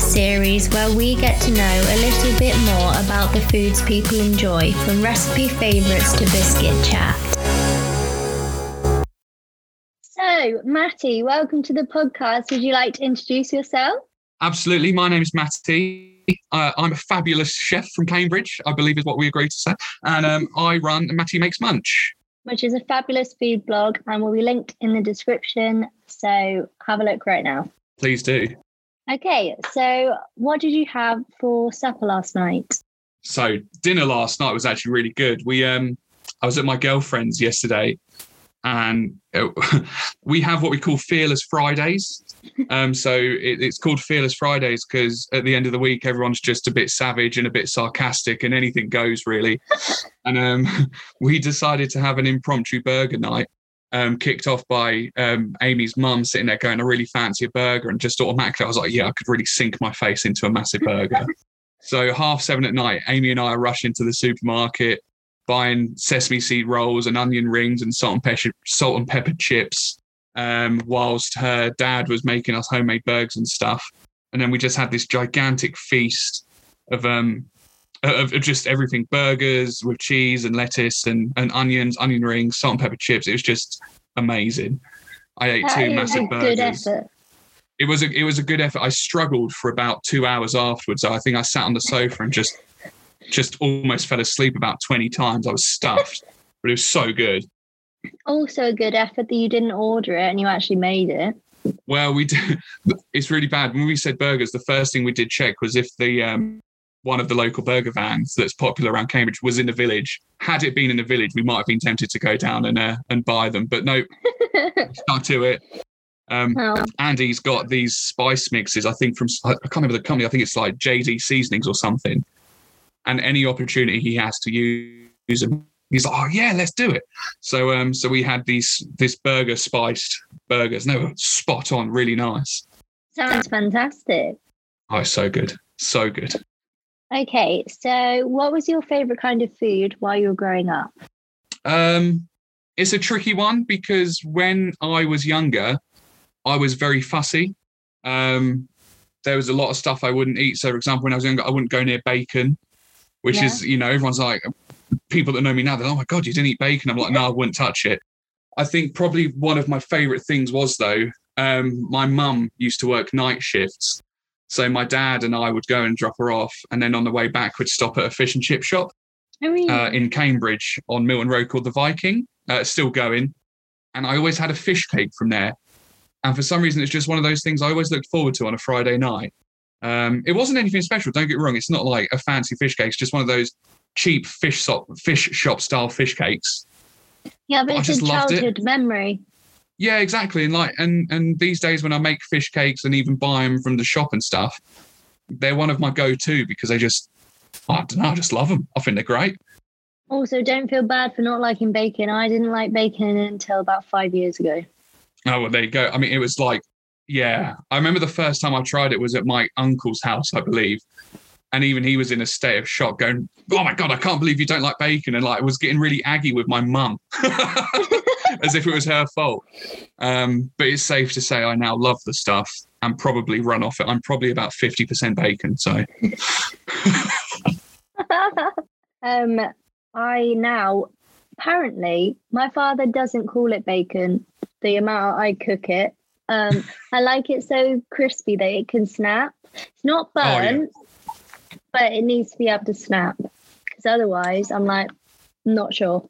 podcast series where we get to know a little bit more about the foods people enjoy, from recipe favourites to biscuit chat. So, Matty, welcome to the podcast. Would you like to introduce yourself? Absolutely. My name is Matty. Uh, I'm a fabulous chef from Cambridge, I believe is what we agreed to say. And um, I run Matty Makes Munch. Which is a fabulous food blog and will be linked in the description. So have a look right now. Please do. Okay, so what did you have for supper last night? So dinner last night was actually really good. We um I was at my girlfriend's yesterday and uh, we have what we call fearless fridays um, so it, it's called fearless fridays because at the end of the week everyone's just a bit savage and a bit sarcastic and anything goes really and um, we decided to have an impromptu burger night um, kicked off by um, Amy's mum sitting there going, I really fancy a burger. And just automatically, I was like, yeah, I could really sink my face into a massive burger. so, half seven at night, Amy and I are rushing to the supermarket buying sesame seed rolls and onion rings and salt and pepper, salt and pepper chips, um, whilst her dad was making us homemade burgers and stuff. And then we just had this gigantic feast of um of, of just everything burgers with cheese and lettuce and, and onions, onion rings, salt and pepper chips. It was just amazing. I ate That two massive a burgers. good effort. It was a it was a good effort. I struggled for about two hours afterwards. I think I sat on the sofa and just just almost fell asleep about 20 times. I was stuffed, but it was so good. Also, a good effort that you didn't order it and you actually made it. Well, we did, it's really bad. When we said burgers, the first thing we did check was if the um, one of the local burger vans that's popular around Cambridge was in the village. Had it been in the village, we might have been tempted to go down and uh, and buy them, but no, stuck to it. Um, Oh, Andy's got these spice mixes. I think from I can't remember the company. I think it's like JD Seasonings or something. And any opportunity he has to use them, he's like, "Oh yeah, let's do it." So um, so we had these this burger spiced burgers. And they were spot on, really nice. sounds fantastic. Oh, so good, so good. Okay, so what was your favorite kind of food while you were growing up? Um, it's a tricky one because when I was younger, I was very fussy. Um, there was a lot of stuff I wouldn't eat. So, for example, when I was younger, I wouldn't go near bacon, which Yeah. is, you know, everyone's like, people that know me now, they're, like, oh my God, you didn't eat bacon. I'm like, no, I wouldn't touch it. I think probably one of my favorite things was, though, um, my mum used to work night shifts. So, my dad and I would go and drop her off. And then on the way back, we'd stop at a fish and chip shop uh, in Cambridge on Milton Road called the Viking. Uh, still going, and I always had a fish cake from there. And for some reason, it's just one of those things I always looked forward to on a Friday night. Um, it wasn't anything special. Don't get me wrong; it's not like a fancy fish cake. It's just one of those cheap fish shop fish shop style fish cakes. yeah, but I it's just a loved it. childhood memory. Yeah, exactly. And like, and and these days when I make fish cakes and even buy them from the shop and stuff, they're one of my go-to because they just, I don't know, I just love them. I think they're great. Also, don't feel bad for not liking bacon. I didn't like bacon until about five years ago. Oh, well, there you go. I mean, it was like, yeah. I remember the first time I tried it was at my uncle's house, I believe. And even he was in a state of shock, going, Oh my God, I can't believe you don't like bacon. And like, was getting really aggy with my mum as if it was her fault. Um, but it's safe to say I now love the stuff and probably run off it. I'm probably about 50% bacon. So, um, I now apparently my father doesn't call it bacon. The amount I cook it, um, I like it so crispy that it can snap. It's not Oh, yeah. But it needs to be able to snap. Because otherwise, I'm like not sure.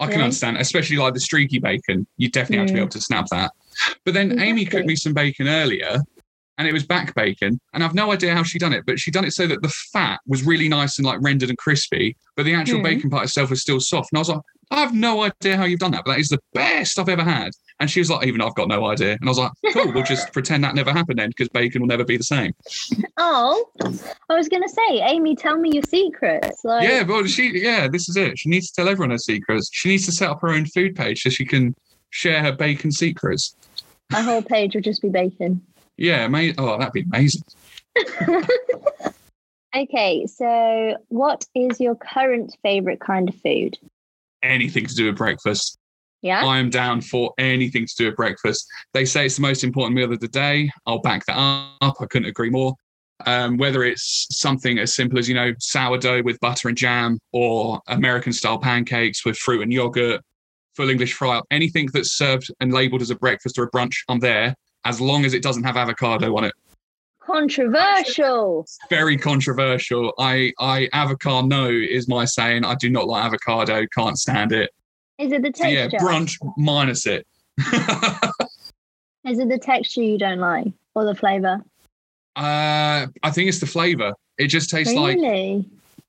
I can Yeah. understand, especially like the streaky bacon. You definitely have to be Mm. able to snap that. But then Amy cooked me some bacon earlier, and it was back bacon, and I've no idea how she done it, but she done it so that the fat was really nice and like rendered and crispy, but the actual Mm. bacon part itself was still soft. And I was like, I have no idea how you've done that, but that is the best I've ever had. And she was like, even I've got no idea. And I was like, cool, we'll just pretend that never happened then, because bacon will never be the same. Oh, I was gonna say, Amy, tell me your secrets. Like, Yeah, well, she, yeah, this is it. She needs to tell everyone her secrets. She needs to set up her own food page so she can share her bacon secrets. my whole page would just be bacon. Yeah, ama- oh, that'd be amazing. Okay, so what is your current favorite kind of food? Anything to do with breakfast. Yeah. I am down for anything to do with breakfast. They say it's the most important meal of the day. I'll back that up. I couldn't agree more. Um, whether it's something as simple as, you know, sourdough with butter and jam or American style pancakes with fruit and yogurt, full English fry up, anything that's served and labeled as a breakfast or a brunch, I'm there as long as it doesn't have avocado on it. Controversial. Very controversial. I, I, avocado no is my saying. I do not like avocado, can't stand it. Is it the So yeah, texture? brunch minus it. Is it the texture you don't like or the flavor? Uh, I think it's the flavor. It just tastes like Really?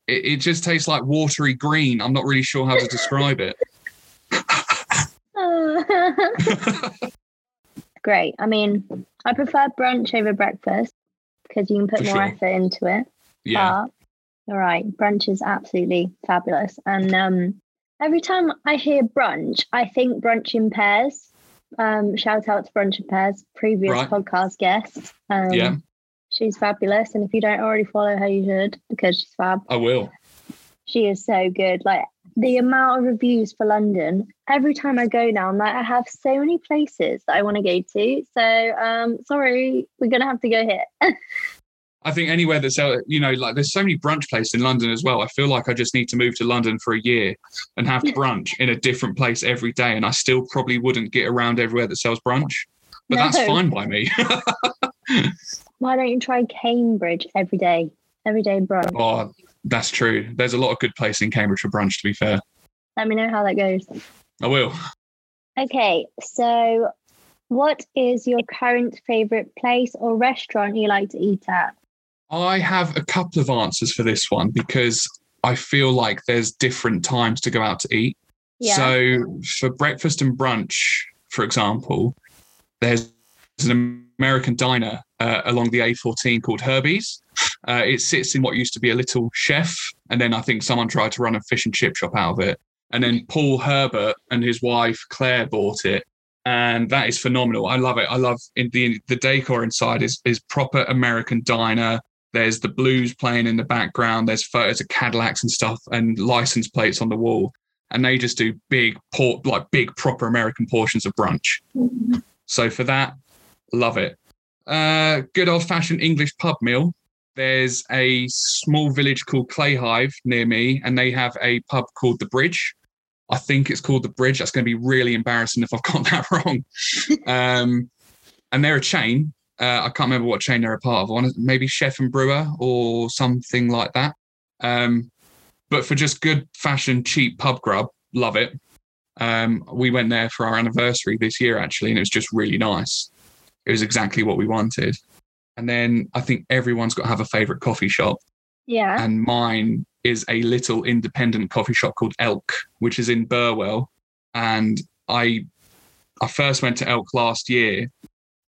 it, it just tastes like watery green. I'm not really sure how to describe it. Great. I mean, I prefer brunch over breakfast because you can put For more sure. effort into it. yeah, But, all right, brunch is absolutely fabulous. And um, every time I hear brunch, I think brunch in pairs. Um, shout out to Brunch in Pairs, previous Right. podcast guest. Um, yeah, She's fabulous. And if you don't already follow her, you should because she's fab. I will. She is so good. Like the amount of reviews for London, every time I go now, I'm like, I have so many places that I want to go to. So um sorry, we're gonna have to go here. I think anywhere that's uh, you know like there's so many brunch places in London as well. I feel like I just need to move to London for a year and have brunch in a different place every day, and I still probably wouldn't get around everywhere that sells brunch. But that's fine by me. Why don't you try Cambridge every day? Every day brunch. oh, that's true. There's a lot of good places in Cambridge for brunch. To be fair, Let me know how that goes. I will. Okay, so what is your current favorite place or restaurant you like to eat at? I have a couple of answers for this one because I feel like there's different times to go out to eat. Yeah. So for breakfast and brunch, for example, there's an American diner uh, along the A14 called Herbie's. Uh, it sits in what used to be a little chef, and then I think someone tried to run a fish and chip shop out of it. And then Paul Herbert and his wife Claire bought it, and that is phenomenal. I love it. I love in the the decor inside is is proper American diner. There's the blues playing in the background. There's photos of Cadillacs and stuff, and license plates on the wall. And they just do big port, like big proper American portions of brunch. So for that, love it. Uh, good old fashioned English pub meal. There's a small village called Clayhithe near me, and they have a pub called the Bridge. I think it's called the Bridge. That's going to be really embarrassing if I've got that wrong. um, and they're a chain. Uh, I can't remember what chain they're a part of. Maybe Chef and Brewer or something like that. Um, but for just good fashion, cheap pub grub, love it. Um, we went there for our anniversary this year actually, and it was just really nice. It was exactly what we wanted. And then I think everyone's got to have a favorite coffee shop, Yeah. and mine is a little independent coffee shop called Elk, which is in Burwell. And I, I first went to Elk last year,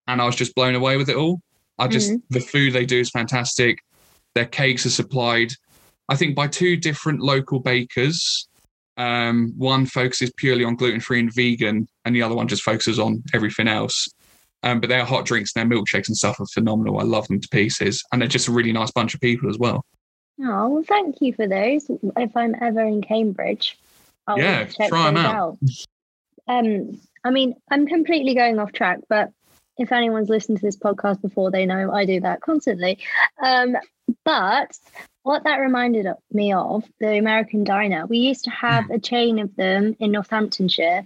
and I was just blown away with it all. I just the food they do is fantastic. Their cakes are supplied, I think, by two different local bakers. Um, one focuses purely on gluten free and vegan, and the other one just focuses on everything else. Um, but their hot drinks and their milkshakes and stuff are phenomenal. I love them to pieces, and they're just a really nice bunch of people as well. Oh, well, thank you for those. If I'm ever in Cambridge, I'll Yeah, check try 'em those out. out. Um, I mean, I'm completely going off track, but if anyone's listened to this podcast before, they know I do that constantly. Um, but what that reminded me of the American Diner, we used to have a chain of them in Northamptonshire,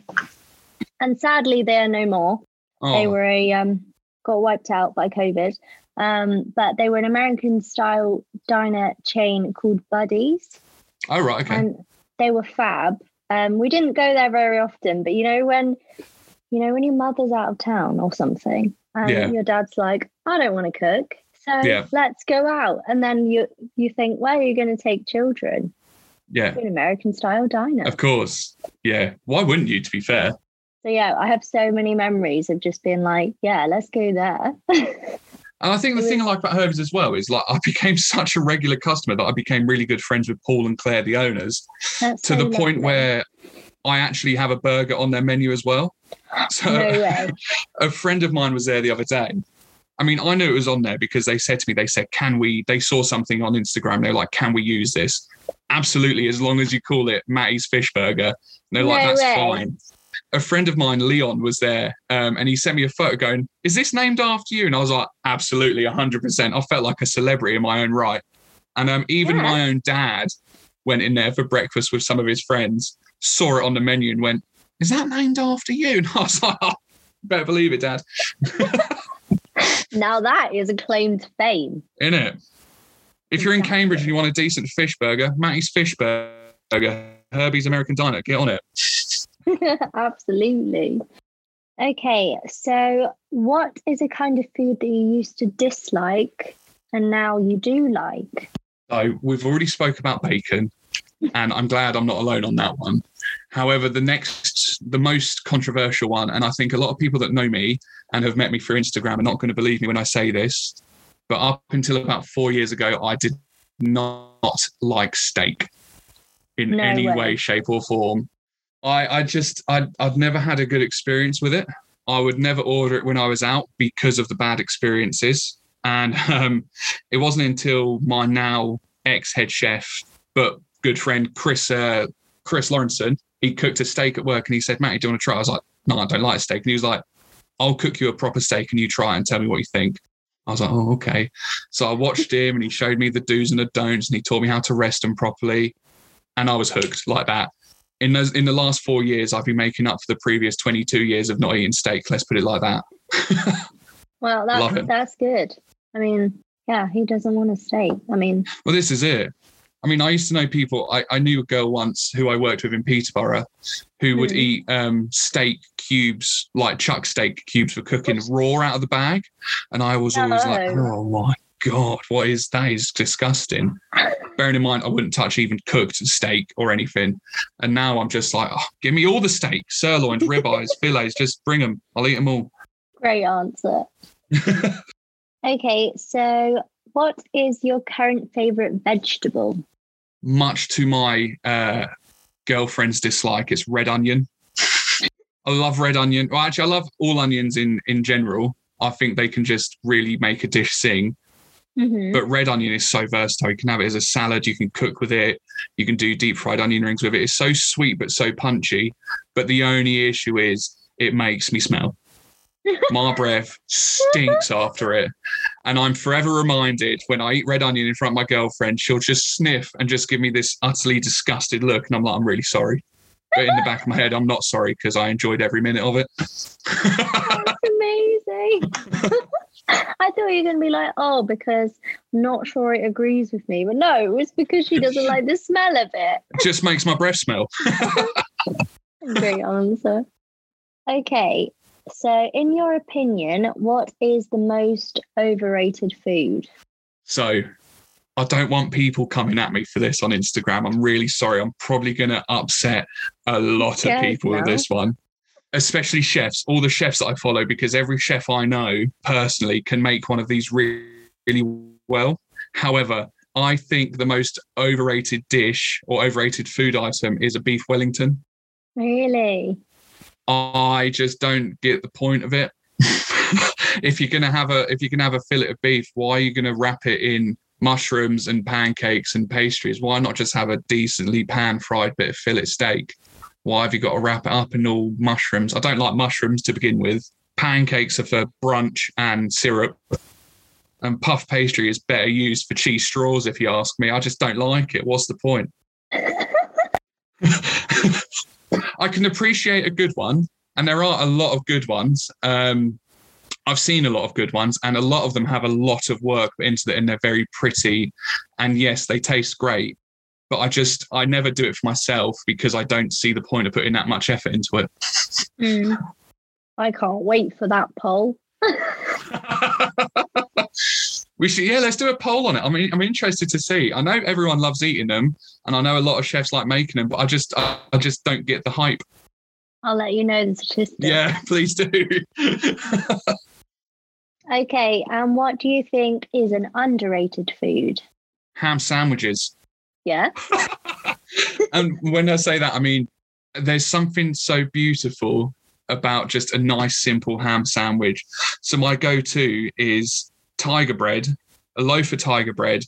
and sadly, they are no more. They Oh, were a um, got wiped out by COVID. Um, but they were an American style diner chain called Buddies, oh right, okay. and they were fab. Um, we didn't go there very often, but you know when you know when your mother's out of town or something, and Yeah. your dad's like, "I don't want to cook, so Yeah. let's go out." And then you you think, "Where are you going to take children?" yeah, American style diner. of course. Yeah. Why wouldn't you? To be fair. So yeah, I have so many memories of just being like, "Yeah, let's go there." And I think the thing I like about Herbs as well is like I became such a regular customer that I became really good friends with Paul and Claire, the owners, That's to so the point where I actually have a burger on their menu as well. So no a friend of mine was there the other day. I mean, I knew it was on there because they said to me, they said, can we, they saw something on Instagram. They're like, can we use this? Absolutely, as long as you call it Matty's Fish Burger. And they're like, that's way. fine. A friend of mine, Leon, was there, um, and he sent me a photo going, "Is this named after you?" And I was like, "Absolutely, hundred percent." I felt like a celebrity in my own right, and um, even Yeah. my own dad went in there for breakfast with some of his friends, saw it on the menu, and went, "Is that named after you?" And I was like, oh, "Better believe it, Dad." Now that is a claim to fame. In it. If you're in. Cambridge and you want a decent fish burger, Matty's Fish Burger, Herbie's American Diner, get on it. Absolutely. Okay, so what is a kind of food that you used to dislike and now you do like? So we've already spoke about bacon, and I'm glad I'm not alone on that one. However, the next, the most controversial one, and I think a lot of people that know me and have met me through Instagram are not going to believe me when I say this, but up until about four years ago, I did not like steak in No any way. way, shape, or form. I, I just, I'd, I'd never had a good experience with it. I would never order it when I was out because of the bad experiences. And um, it wasn't until my now ex head chef, but good friend Chris uh, Chris Lawrenson, he cooked a steak at work and he said, Matty, do you want to try? I was like, No, I don't like steak. And he was like, I'll cook you a proper steak and you try and tell me what you think. I was like, Oh, okay. So I watched him and he showed me the do's and the don'ts and he taught me how to rest them properly. And I was hooked like that. In those in the last four years, I've been making up for the previous 22 years of not eating steak. Let's put it like that. Well, Love that's good. I mean, yeah, who doesn't want a steak? I mean, Well, this is it. I mean, I used to know people. I, I knew a girl once who I worked with in Peterborough who would Hmm. eat um, steak cubes, like chuck steak cubes for cooking, raw out of the bag. And I was always like, No. oh my God, what is that? Is disgusting. Bearing in mind, I wouldn't touch even cooked steak or anything. And now I'm just like, oh, give me all the steak, sirloins, ribeyes, fillets, just bring them. I'll eat them all. great answer. Okay, so what is your current favorite vegetable? much to my uh, girlfriend's dislike, it's red onion. I love red onion. Well, actually, I love all onions in in general. I think they can just really make a dish sing. Mhm. But red onion is so versatile. You can have it as a salad. You can cook with it. You can do deep fried onion rings with it. It's so sweet but so punchy. But the only issue is it makes me smell. My breath stinks after it. And I'm forever reminded when I eat red onion in front of my girlfriend, she'll just sniff and just give me this utterly disgusted look. And I'm like, I'm really sorry. But in the back of my head, I'm not sorry because I enjoyed every minute of it. Amazing. I thought you were going to be like, oh, because I'm not sure it agrees with me. But no, it's because she doesn't like the smell of it. Just makes my breath smell. Great answer. Okay, so in your opinion, what is the most overrated food? So I don't want people coming at me for this on Instagram. I'm really sorry. I'm probably going to upset a lot of people with this one, especially chefs, all the chefs that I follow, because every chef I know personally can make one of these really, really well. However, I think the most overrated dish or overrated food item is a beef Wellington. Really? I just don't get the point of it. if you're gonna have a if you're gonna have a fillet of beef, why are you gonna wrap it in mushrooms and pancakes and pastries? Why not just have a decently pan fried bit of fillet steak? Why have you got to wrap it up in all mushrooms? I don't like mushrooms to begin with. Pancakes are for brunch and syrup. And puff pastry is better used for cheese straws, if you ask me. I just don't like it. What's the point? I can appreciate a good one, and there are a lot of good ones. Um, I've seen a lot of good ones, and a lot of them have a lot of work into it, and they're very pretty. And yes, they taste great, but I just I never do it for myself because I don't see the point of putting that much effort into it. Hmm. I can't wait for that poll. we should yeah, let's do a poll on it. I mean, I'm interested to see. I know everyone loves eating them, and I know a lot of chefs like making them, but I just I, I just don't get the hype. I'll let you know the statistics. Yeah, please do. Okay, and what do you think is an underrated food? Ham sandwiches. Yeah. and when I say that, I mean there's something so beautiful about just a nice, simple ham sandwich. So my go-to is tiger bread, a loaf of tiger bread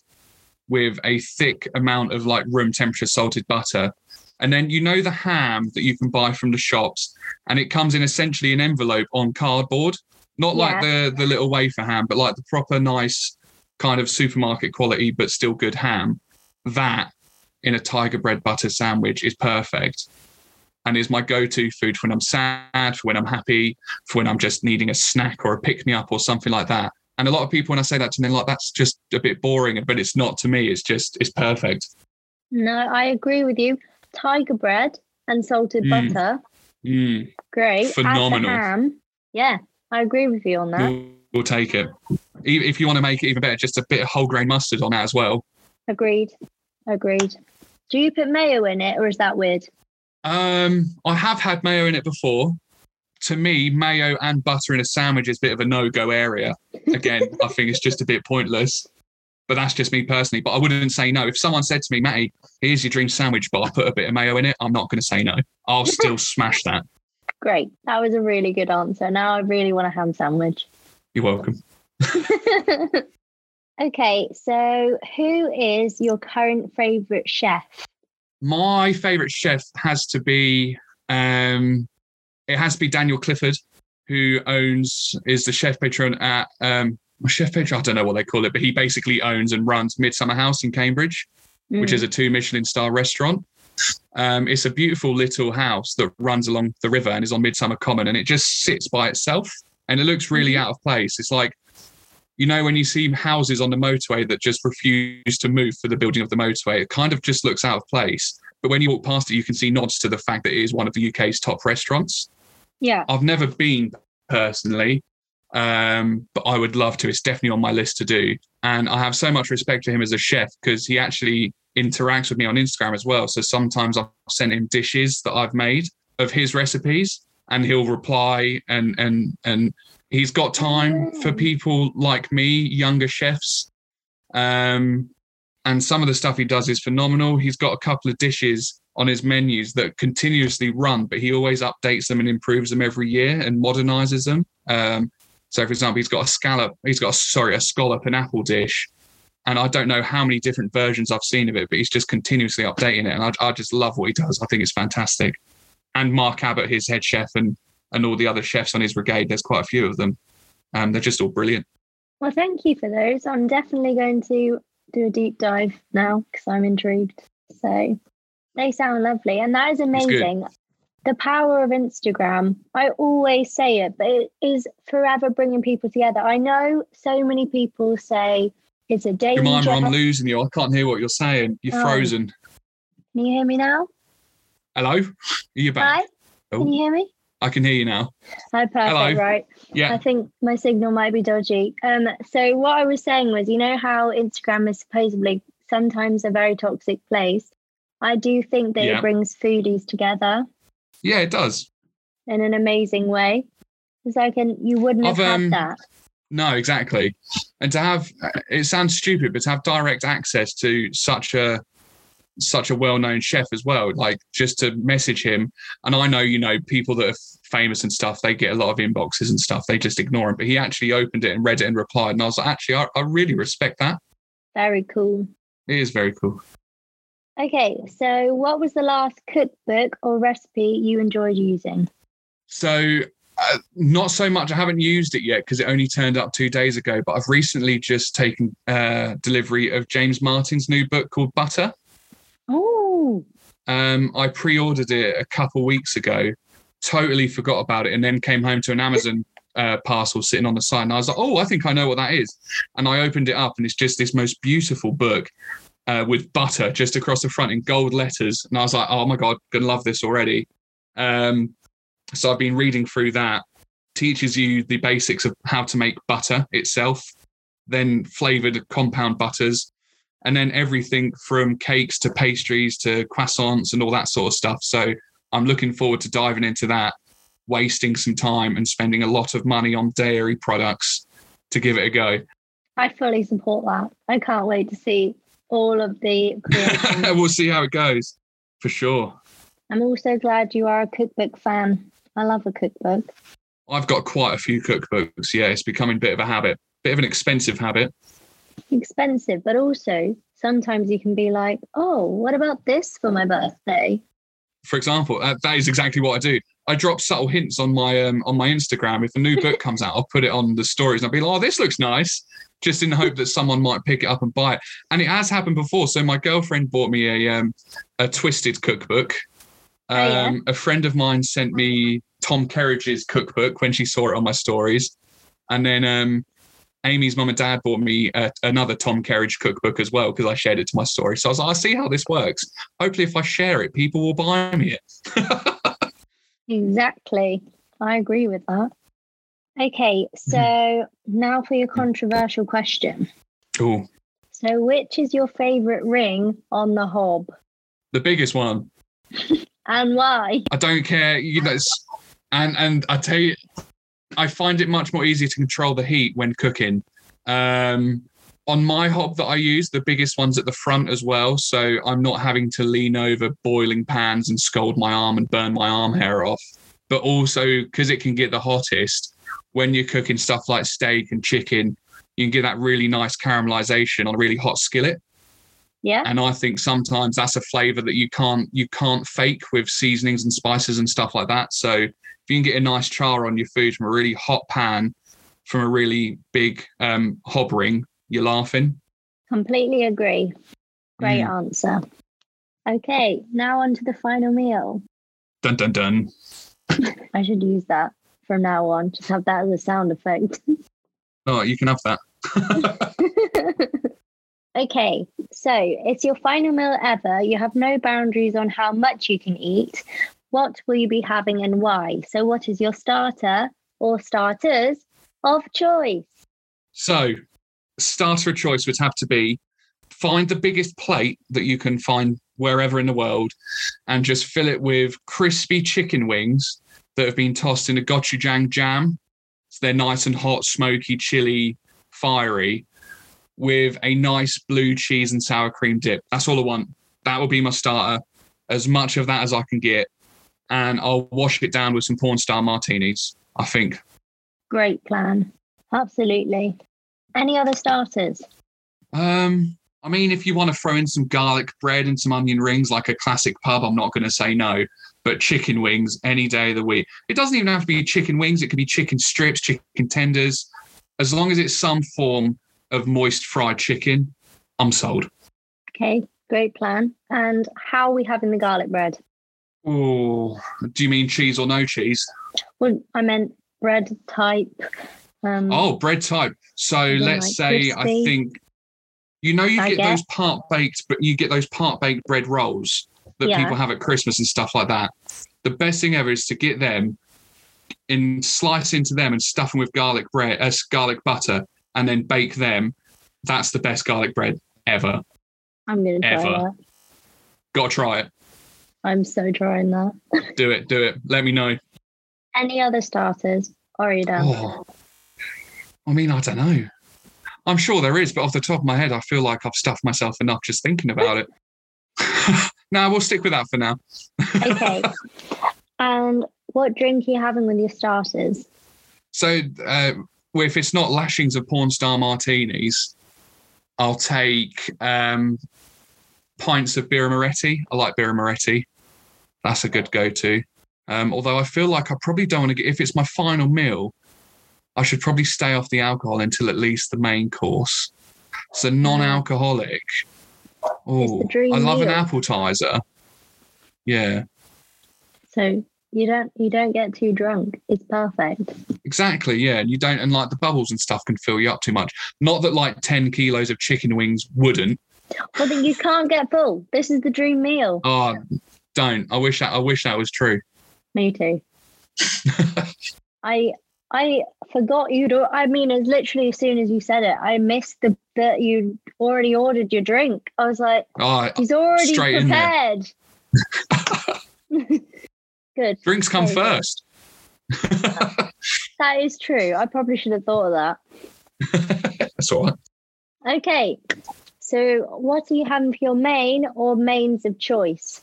with a thick amount of like room temperature salted butter, And then you know the ham that you can buy from the shops, and it comes in essentially an envelope on cardboard, not like the the little wafer ham, but like the proper nice kind of supermarket quality, but still good ham. That in a tiger bread butter sandwich is perfect and is my go-to food for when I'm sad, for when I'm happy, for when I'm just needing a snack or a pick-me-up or something like that. And a lot of people, when I say that to them, like that's just a bit boring, but it's not to me. It's just it's perfect. No, I agree with you. Tiger bread and salted Mm. butter, Mm, great. Phenomenal. ham. Yeah, I agree with you on that. we'll, we'll take it. If you want to make it even better, just a bit of whole grain mustard on that as well. Agreed. Agreed. Do you put mayo in it, or is that weird? Um, I have had mayo in it before. To me, mayo and butter in a sandwich is a bit of a no-go area. Again, I think it's just a bit pointless. But that's just me personally. But I wouldn't say no. If someone said to me, Matty, here's your dream sandwich, but I put a bit of mayo in it, I'm not going to say no. I'll still smash that. Great. That was a really good answer. Now I really want a ham sandwich. You're welcome. okay, so who is your current favorite chef? My favorite chef has to be um, it has to be Daniel Clifford, who owns is the chef patron at um, chef patron. I don't know what they call it, but he basically owns and runs Midsummer House in Cambridge, which Mm. is a two Michelin star restaurant. Um, it's a beautiful little house that runs along the river and is on Midsummer Common, and it just sits by itself, and it looks really Mhm. out of place. It's like you know when you see houses on the motorway that just refuse to move for the building of the motorway, it kind of just looks out of place. But when you walk past it, you can see nods to the fact that it is one of the UK's top restaurants. yeah. I've never been personally, um, but I would love to. It's definitely on my list to do. And I have so much respect for him as a chef because he actually interacts with me on Instagram as well. So sometimes I've sent him dishes that I've made of his recipes, and he'll reply and and and he's got time for people like me, younger chefs. Um, and some of the stuff he does is phenomenal. He's got a couple of dishes on his menus that continuously run, but he always updates them and improves them every year and modernizes them. Um, so, for example, he's got a scallop, he's got a, sorry, a scallop and apple dish, and I don't know how many different versions I've seen of it, but he's just continuously updating it, and I, I just love what he does. I think it's fantastic. And Mark Abbott, his head chef, and and all the other chefs on his brigade, there's quite a few of them. Um, they're just all brilliant. Well, thank you for those. I'm definitely going to do a deep dive now because I'm intrigued. So they sound lovely. And that is amazing. The power of Instagram. I always say it, but it is forever bringing people together. I know so many people say it's a daily Reminder, job. I'm losing you. I can't hear what you're saying. You're Oh. frozen. Can you hear me now? Hello? Are you back? Hi? Oh. Can you hear me? I can hear you now. Hi, perfect, Hello. right. Yeah. I think my signal might be dodgy. Um, so what I was saying was, you know how Instagram is supposedly sometimes a very toxic place. I do think that Yeah. it brings foodies together Yeah, it does. in an amazing way. It's like an, you wouldn't have I've, had um, that. No, exactly. And to have it sounds stupid, but to have direct access to such a such a well-known chef as well, like just to message him. And I know, you know, people that are famous and stuff, they get a lot of inboxes and stuff. They just ignore him. But he actually opened it and read it and replied. And I was like, actually, I, I really respect that. Very cool. It is very cool. Okay, so what was the last cookbook or recipe you enjoyed using? So, uh, not so much. I haven't used it yet because it only turned up two days ago. But I've recently just taken uh, delivery of James Martin's new book called Butter. Oh, Um, I pre-ordered it a couple weeks ago, totally forgot about it, and then came home to an Amazon uh, parcel sitting on the side, and I was like, "Oh, I think I know what that is." And I opened it up, and it's just this most beautiful book uh, with butter just across the front in gold letters, and I was like, "Oh my god, gonna love this already." Um, so I've been reading through that. Teaches you the basics of how to make butter itself, then flavored compound butters, and then everything from cakes to pastries to croissants and all that sort of stuff. So I'm looking forward to diving into that, wasting some time and spending a lot of money on dairy products to give it a go. I fully support that. I can't wait to see all of the we'll see how it goes for sure. I'm also glad you are a cookbook fan. I love a cookbook. I've got quite a few cookbooks. Yeah, it's becoming a bit of a habit, bit of an expensive habit. Expensive, but also sometimes you can be like, oh, what about this for my birthday? for example, uh, that is exactly what I do. I drop subtle hints on my um, on my Instagram. If a new book comes out, I'll put it on the stories and I'll be like, "Oh, this looks nice," just in the hope that someone might pick it up and buy it. And it has happened before. So my girlfriend bought me a um, a twisted cookbook. Um, Oh, yeah? A friend of mine sent me Tom Kerridge's cookbook when she saw it on my stories, and then um, Amy's mum and dad bought me a, another Tom Kerridge cookbook as well because I shared it to my story. So I was like, I see how this works. Hopefully, if I share it, people will buy me it. Exactly. I agree with that. Okay, so mm-hmm. now for your controversial question. Cool. So, which is your favorite ring on the hob The biggest one. and why? I don't care. You know, it's- and and I tell you, I find it much more easy to control the heat when cooking. Um, on my hob that I use, the biggest one's at the front as well, so I'm not having to lean over boiling pans and scald my arm and burn my arm hair off. But also because it can get the hottest when you're cooking stuff like steak and chicken, you can get that really nice caramelization on a really hot skillet Yeah. and I think sometimes that's a flavor that you can't you can't fake with seasonings and spices and stuff like that. So you can get a nice char on your food from a really hot pan, from a really big um, hob ring, you're laughing. Completely agree. Great Mm. answer. Okay, now on to the final meal. Dun dun dun. I should use that from now on. Just have that as a sound effect. Oh, you can have that. okay, so it's your final meal ever. You have no boundaries on how much you can eat. What will you be having and why? So, what is your starter or starters of choice? So, starter of choice would have to be find the biggest plate that you can find wherever in the world and just fill it with crispy chicken wings that have been tossed in a gochujang jam. So they're nice and hot, smoky, chili, fiery, with a nice blue cheese and sour cream dip. That's all I want. That will be my starter. As much of that as I can get. And I'll wash it down with some porn star martinis, I think. Great plan. Absolutely. Any other starters? Um, I mean, if you want to throw in some garlic bread and some onion rings like a classic pub, I'm not going to say no. But chicken wings any day of the week. It doesn't even have to be chicken wings. It could be chicken strips, chicken tenders. As long as it's some form of moist fried chicken, I'm sold. Okay, great plan. And how are we having the garlic bread? Oh, do you mean cheese or no cheese? Well, I meant bread type. Um, Oh, bread type. So let's like say I think you know you get those part baked, but you get those part baked bread rolls that Yeah. people have at Christmas and stuff like that. The best thing ever is to get them and slice into them and stuff them with garlic bread, uh, garlic butter, and then bake them. That's the best garlic bread ever. I'm try ever. that. Got to try it. I'm so trying that. Do it. Do it. Let me know. Any other starters? Or are you done? Oh, I mean, I don't know. I'm sure there is, but off the top of my head, I feel like I've stuffed myself enough just thinking about it. no, we'll stick with that for now. Okay. and what drink are you having with your starters? So, uh, if it's not lashings of porn star martinis, I'll take um, pints of Birra Moretti. I like Birra Moretti. That's a good go-to. Um, although I feel like I probably don't want to get if it's my final meal, I should probably stay off the alcohol until at least the main course. So non-alcoholic. Oh, I love an appetizer. Yeah, So you don't you don't get too drunk. It's perfect. exactly. Yeah, and you don't, and like the bubbles and stuff can fill you up too much. Not that like ten kilos of chicken wings wouldn't. Well, then you can't get full. This is the dream meal. Oh, don't. I wish that. I wish that was true. Me too. I I forgot you'd. I mean, as literally as soon as you said it, I missed the that you already ordered your drink. I was like, Oh, he's already Straight in there. prepared. Good. drinks come first. That is true. I probably should have thought of that. That's all right. Okay. So, what are you having for your main or mains of choice?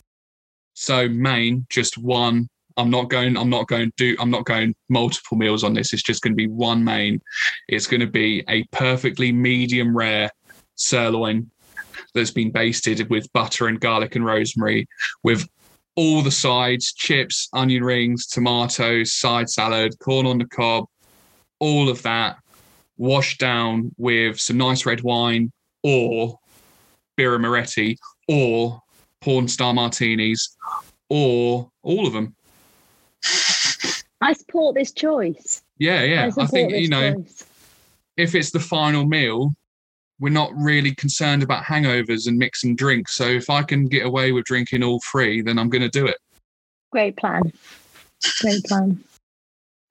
So main, just one. I'm not going. I'm not going. Do. I'm not going multiple meals on this. It's just going to be one main. It's going to be a perfectly medium rare sirloin that's been basted with butter and garlic and rosemary, with all the sides, chips, onion rings, tomatoes, side salad, corn on the cob, all of that washed down with some nice red wine or Birra Moretti or porn star martinis or all of them. I support this choice. Yeah, yeah. I, I think, you know, choice. if it's the final meal, we're not really concerned about hangovers and mixing drinks. So if I can get away with drinking all three, then I'm going to do it. Great plan. Great plan.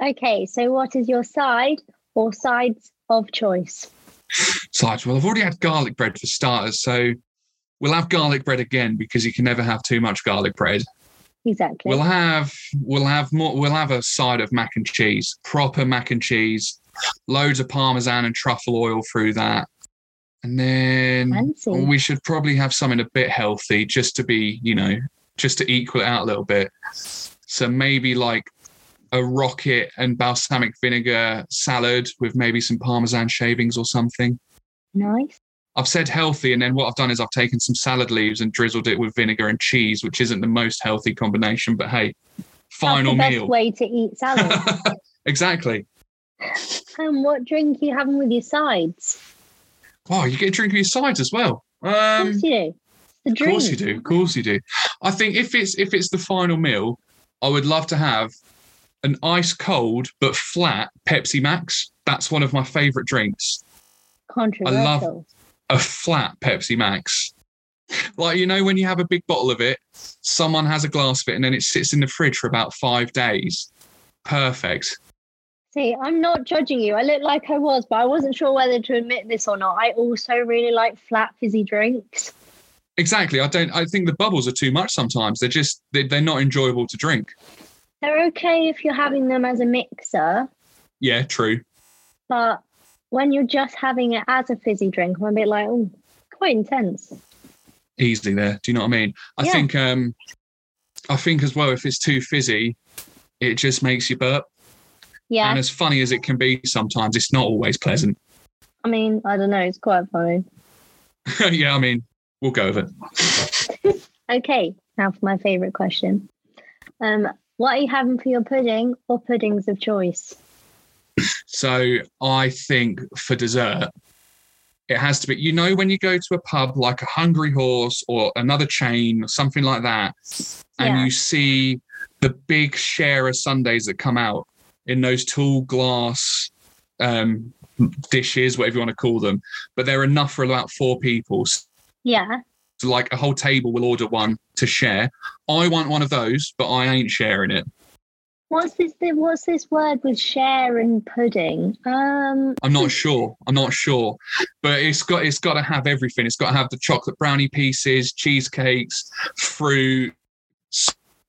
Okay, so what is your side or sides of choice? Sides. Well, I've already had garlic bread for starters, so we'll have garlic bread again because you can never have too much garlic bread. Exactly. We'll have we'll have more we'll have a side of mac and cheese, proper mac and cheese, loads of parmesan and truffle oil through that. And then Fancy. we should probably have something a bit healthy just to be, you know, just to equal it out a little bit. So maybe like a rocket and balsamic vinegar salad with maybe some parmesan shavings or something. Nice. I've said healthy, and then what I've done is I've taken some salad leaves and drizzled it with vinegar and cheese, which isn't the most healthy combination, but hey, final That's the meal. best way to eat salad. exactly. and what drink are you having with your sides? Oh, you get a drink with your sides as well. Of Um, course you do. The of course you do. Of course you do. I think if it's if it's the final meal, I would love to have an ice cold but flat Pepsi Max. That's one of my favorite drinks. Controversial. A flat Pepsi Max. Like you know when you have a big bottle of it, someone has a glass of it and then it sits in the fridge for about 5 days. Perfect. See, I'm not judging you. I look like I was, but I wasn't sure whether to admit this or not. I also really like flat fizzy drinks. Exactly. I don't I think the bubbles are too much sometimes. They're just they, they're not enjoyable to drink. They're okay if you're having them as a mixer, Yeah, true. but when you're just having it as a fizzy drink, I'm a bit like, oh, quite intense. easily there. Do you know what I mean? I Yeah. think um I think as well if it's too fizzy, it just makes you burp. Yeah. And as funny as it can be sometimes, it's not always pleasant. I mean, I don't know. It's quite funny. yeah, I mean, we'll go with it. Okay, now for my favourite question. Um, what are you having for your pudding or puddings of choice? So I think for dessert, it has to be, you know, when you go to a pub like a Hungry Horse or another chain or something like that, and Yeah. you see the big share of sundaes that come out in those tall glass um, dishes, whatever you want to call them, but they're enough for about four people. Yeah. So like a whole table will order one to share. I want one of those, but I ain't sharing it. What's this? What's this word with share and pudding? Um, I'm not sure. I'm not sure, but it's got it's got to have everything. It's got to have the chocolate brownie pieces, cheesecakes, fruit,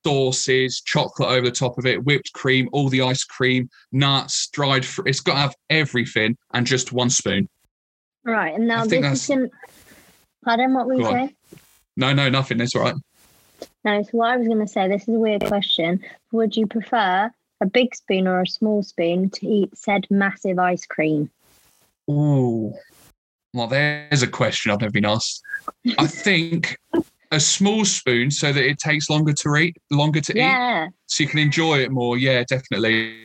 sauces, chocolate over the top of it, whipped cream, all the ice cream, nuts, dried. Fr- it's got to have everything and just one spoon. right. And now this is going Pardon, what were you saying? No, no, nothing. That's all right. No, so what I was going to say, this is a weird question. Would you prefer a big spoon or a small spoon to eat said massive ice cream? Ooh. Well, there's a question I've never been asked. I think a small spoon so that it takes longer to eat, longer to eat, Yeah, so you can enjoy it more. Yeah, definitely.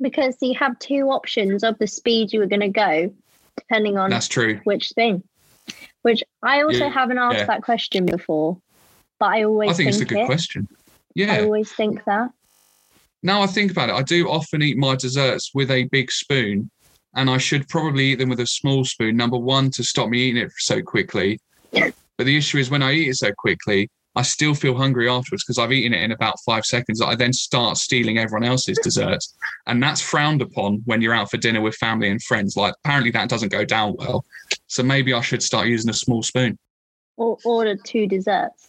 because you have two options of the speed you were going to go, depending on That's true. which spoon. Which I also Yeah, haven't asked yeah. that question before, but I always I think it's a good it. question. Yeah, I always think that. Now I think about it, I do often eat my desserts with a big spoon, and I should probably eat them with a small spoon. Number one, to stop me eating it so quickly. But the issue is when I eat it so quickly, I still feel hungry afterwards because I've eaten it in about five seconds. I then start stealing everyone else's desserts. And that's frowned upon when you're out for dinner with family and friends. Like, apparently, that doesn't go down well. So maybe I should start using a small spoon Or order two desserts.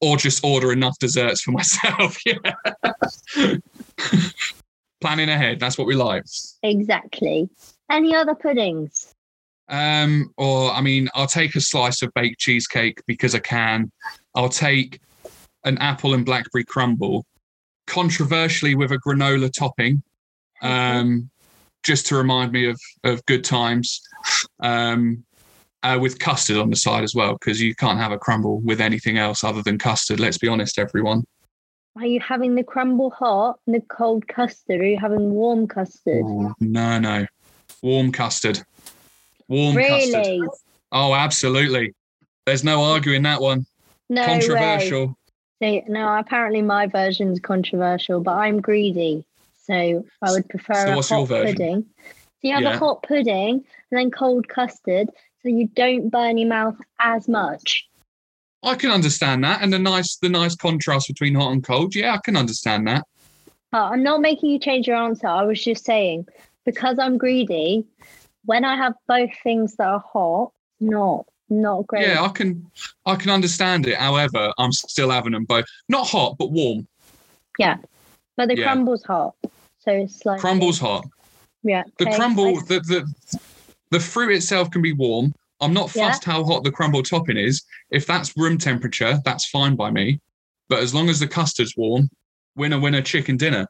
Or just order enough desserts for myself. yeah. Planning ahead. That's what we like. Exactly. Any other puddings? Um, or I mean, I'll take a slice of baked cheesecake because I can. I'll take an apple and blackberry crumble, controversially with a granola topping, um, just to remind me of of good times. Um, uh, with custard on the side as well, because you can't have a crumble with anything else other than custard. Let's be honest, everyone. Are you having the crumble hot and the cold custard? Or are you having warm custard? Oh, no, no, warm custard. Warm really? custard. Oh, absolutely. There's no arguing that one. No Controversial. way. See, no, apparently my version's controversial, but I'm greedy. So I would prefer So a what's your hot version? pudding. So you have Yeah. a hot pudding and then cold custard so you don't burn your mouth as much. I can understand that, and the nice, the nice contrast between hot and cold. Yeah, I can understand that. But I'm not making you change your answer. I was just saying, because I'm greedy, when I have both things that are hot, not not great. Yeah, I can, I can understand it. However, I'm still having them both. Not hot, but warm. Yeah, but the yeah. crumble's hot. So it's like Crumble's hot. Yeah. The okay, crumble, I- the, the the fruit itself can be warm. I'm not Yeah. fussed how hot the crumble topping is. If that's room temperature, that's fine by me. But as long as the custard's warm, winner winner chicken dinner.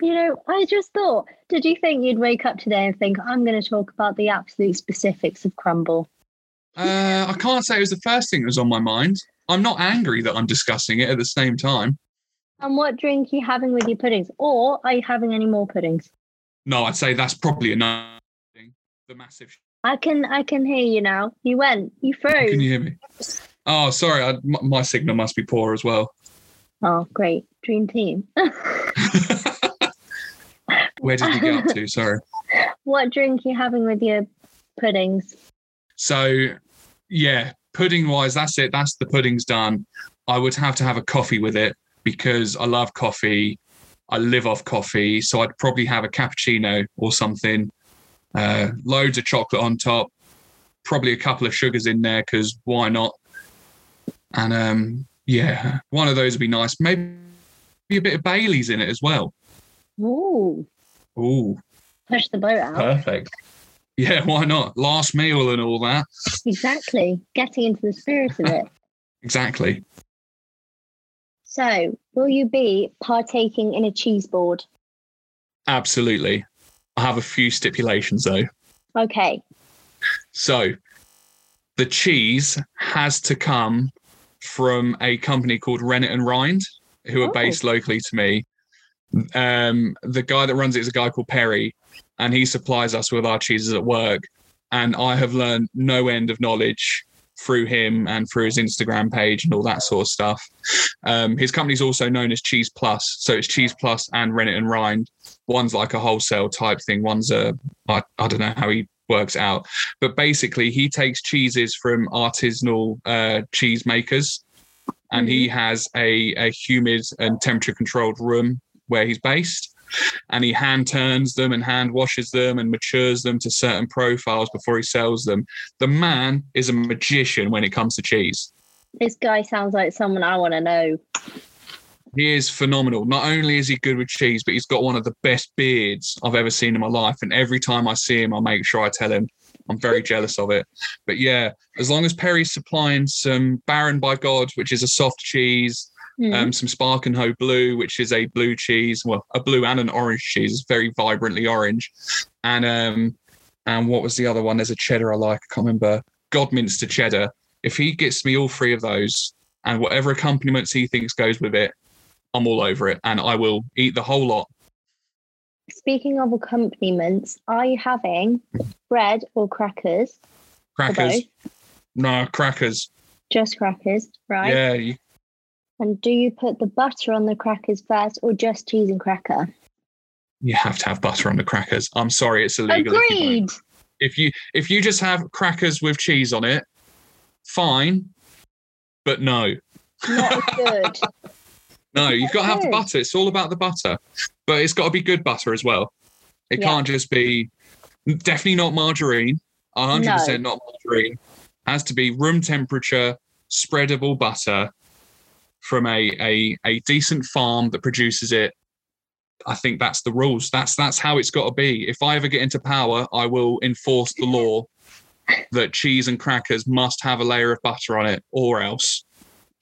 You know, I just thought, did you think you'd wake up today and think, I'm going to talk about the absolute specifics of crumble? Uh, I can't say it was the first thing that was on my mind. I'm not angry that I'm discussing it at the same time. And what drink are you having with your puddings? Or are you having any more puddings? No, I'd say that's probably thing. The massive. I can I can hear you now. You went, you froze. Can you hear me? Oh, sorry. I, my, my signal must be poor as well. Oh, great. Dream team. Where did you get up to? Sorry. what drink are you having with your puddings? So, yeah, pudding wise, that's it. That's the pudding's done. I would have to have a coffee with it because I love coffee. I live off coffee. So I'd probably have a cappuccino or something. Uh, loads of chocolate on top. Probably a couple of sugars in there because why not? And um, yeah, one of those would be nice. Maybe a bit of Bailey's in it as well. Ooh, Ooh, push the boat out. perfect. Yeah, why not? Last meal and all that. Exactly. Getting into the spirit of it. Exactly. So, will you be partaking in a cheese board? Absolutely. I have a few stipulations though. Okay. So the cheese has to come from a company called Rennet and Rind, who are Oh. based locally to me. Um, the guy that runs it is a guy called Perry, and he supplies us with our cheeses at work. And I have learned no end of knowledge through him and through his Instagram page and all that sort of stuff. Um, his company's also known as Cheese Plus, so it's Cheese Plus and Rennet and Rind. One's like a wholesale type thing. One's a I, I don't know how he works out, but basically he takes cheeses from artisanal uh, cheese makers, and he has a a humid and temperature controlled room where he's based. And he hand turns them and hand washes them and matures them to certain profiles before he sells them. The man is a magician when it comes to cheese. This guy sounds like someone I want to know. He is phenomenal. Not only is he good with cheese, but he's got one of the best beards I've ever seen in my life. And every time I see him, I make sure I tell him. I'm very jealous of it. But yeah, as long as Perry's supplying some Baron Bigod, which is a soft cheese, Hmm. um, some Sparkenhoe Blue, which is a blue cheese, well, a blue and an orange cheese, it's very vibrantly orange. And um, and what was the other one? There's a cheddar I like. I can't remember. Godminster cheddar. If he gets me all three of those and whatever accompaniments he thinks goes with it, I'm all over it, and I will eat the whole lot. Speaking of accompaniments, are you having bread or crackers? Crackers, no crackers. Just crackers, right? Yeah, you, And do you put the butter on the crackers first or just cheese and cracker? you have to have butter on the crackers. I'm sorry, it's illegal. if you. Agreed. if you if you just have crackers with cheese on it, fine, but no, Not good. no, you've got to have the butter. It's all about the butter, but it's got to be good butter as well. It Yeah. can't just be definitely not margarine. hundred percent not margarine. Has to be room temperature, spreadable butter from a a a decent farm that produces it. I think that's the rules. That's that's how it's got to be. If I ever get into power, I will enforce the law that cheese and crackers must have a layer of butter on it, or else.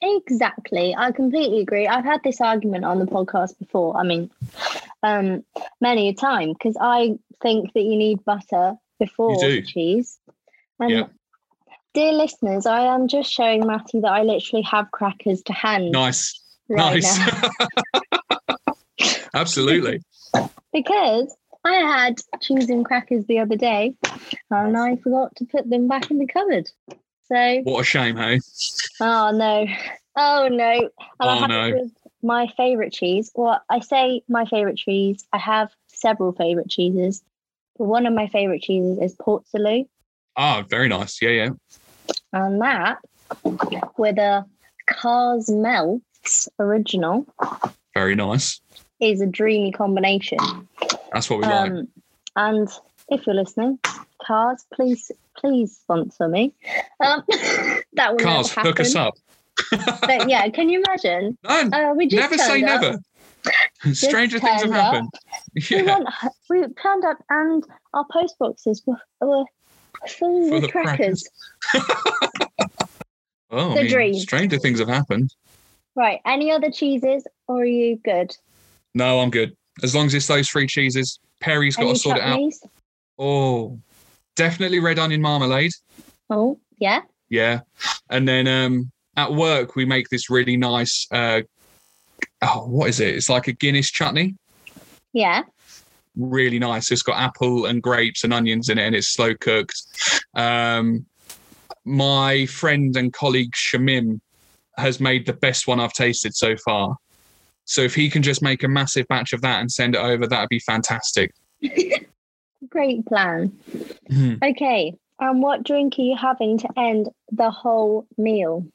Exactly. I completely agree. I've had this argument on the podcast before. I mean, um, many a time because I think that you need butter before cheese. And Yeah. Dear listeners, I am just showing Matthew that I literally have crackers to hand Nice. right nice. Absolutely. because I had cheese and crackers the other day and I forgot to put them back in the cupboard. So, What a shame, hey? oh no, oh no. And Oh, have no. my favorite cheese. Well, I say my favorite cheese. I have several favorite cheeses, but one of my favorite cheeses is Port Salut. Ah, very nice. Yeah, yeah. and that with a Carr's Melts original Very nice. is a dreamy combination. That's what we like. Um, and if you're listening, Carr's, please, please sponsor me. Um, that will Carr's, never hook us up. But yeah, can you imagine? No, Uh, we just never say up. never. Stranger things have happened. We, Yeah. went, we turned up and our post boxes were, were full, Full of crackers. Oh, The I mean, dream. stranger things have happened. Right. Any other cheeses or are you good? No, I'm good. As long as it's those three cheeses. Perry's got Any to sort it out. Oh, definitely red onion marmalade. Oh, yeah. Yeah. And then um, at work, we make this really nice. Uh, oh, what is it? It's like a Guinness chutney. Yeah. Really nice. It's got apple and grapes and onions in it, and it's slow cooked. Um, my friend and colleague Shamim has made the best one I've tasted so far. So if he can just make a massive batch of that and send it over, that'd be fantastic. Great plan. Mhm. Okay. And what drink are you having to end the whole meal?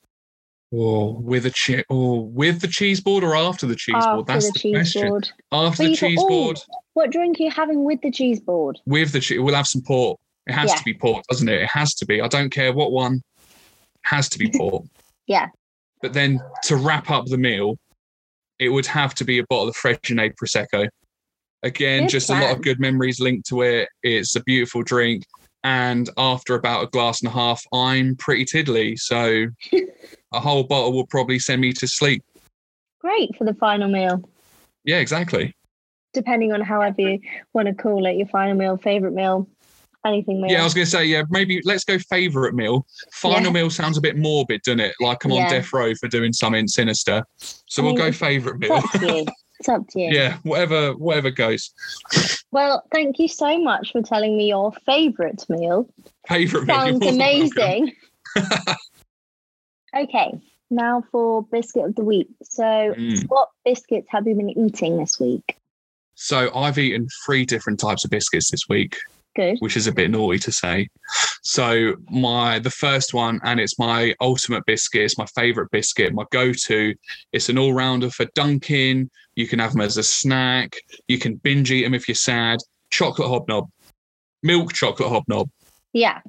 Oh, with a che- oh, with the cheese board or after the cheese board? That's the the, question. board. After Well, the thought, cheese "Oh, board, What drink are you having with the cheese board? with the cheese, we'll have some port. It has Yeah. to be port, doesn't it? It has to be. I don't care what one. It has to be port. Yeah. But then to wrap up the meal, it would have to be a bottle of Freixenet Prosecco. Again, Good just a lot of good memories linked to it. It's a beautiful drink. And after about a glass and a half, I'm pretty tiddly. So a whole bottle will probably send me to sleep. Great for the final meal. Yeah, exactly. Depending on however you want to call it, your final meal, favorite meal, anything meal. Yeah, I was going to say, yeah, maybe let's go favourite meal. Final Yeah. meal sounds a bit morbid, doesn't it? Like I'm Yeah. on death row for doing something sinister. So I we'll go mm. it's- favourite it's meal. up to you. It's up to you. yeah, whatever, whatever goes. Well, thank you so much for telling me your favorite meal. Favourite meal. Sounds you're more than welcome. amazing. okay, now for biscuit of the week. So, Mm. what biscuits have you been eating this week? So I've eaten three different types of biscuits this week, Good. which is a bit naughty to say. So my the first one, and it's my ultimate biscuit. It's my favourite biscuit, my go-to. It's an all-rounder for Dunkin'. You can have them as a snack. You can binge eat them if you're sad. Chocolate hobnob, milk chocolate hobnob. Yeah.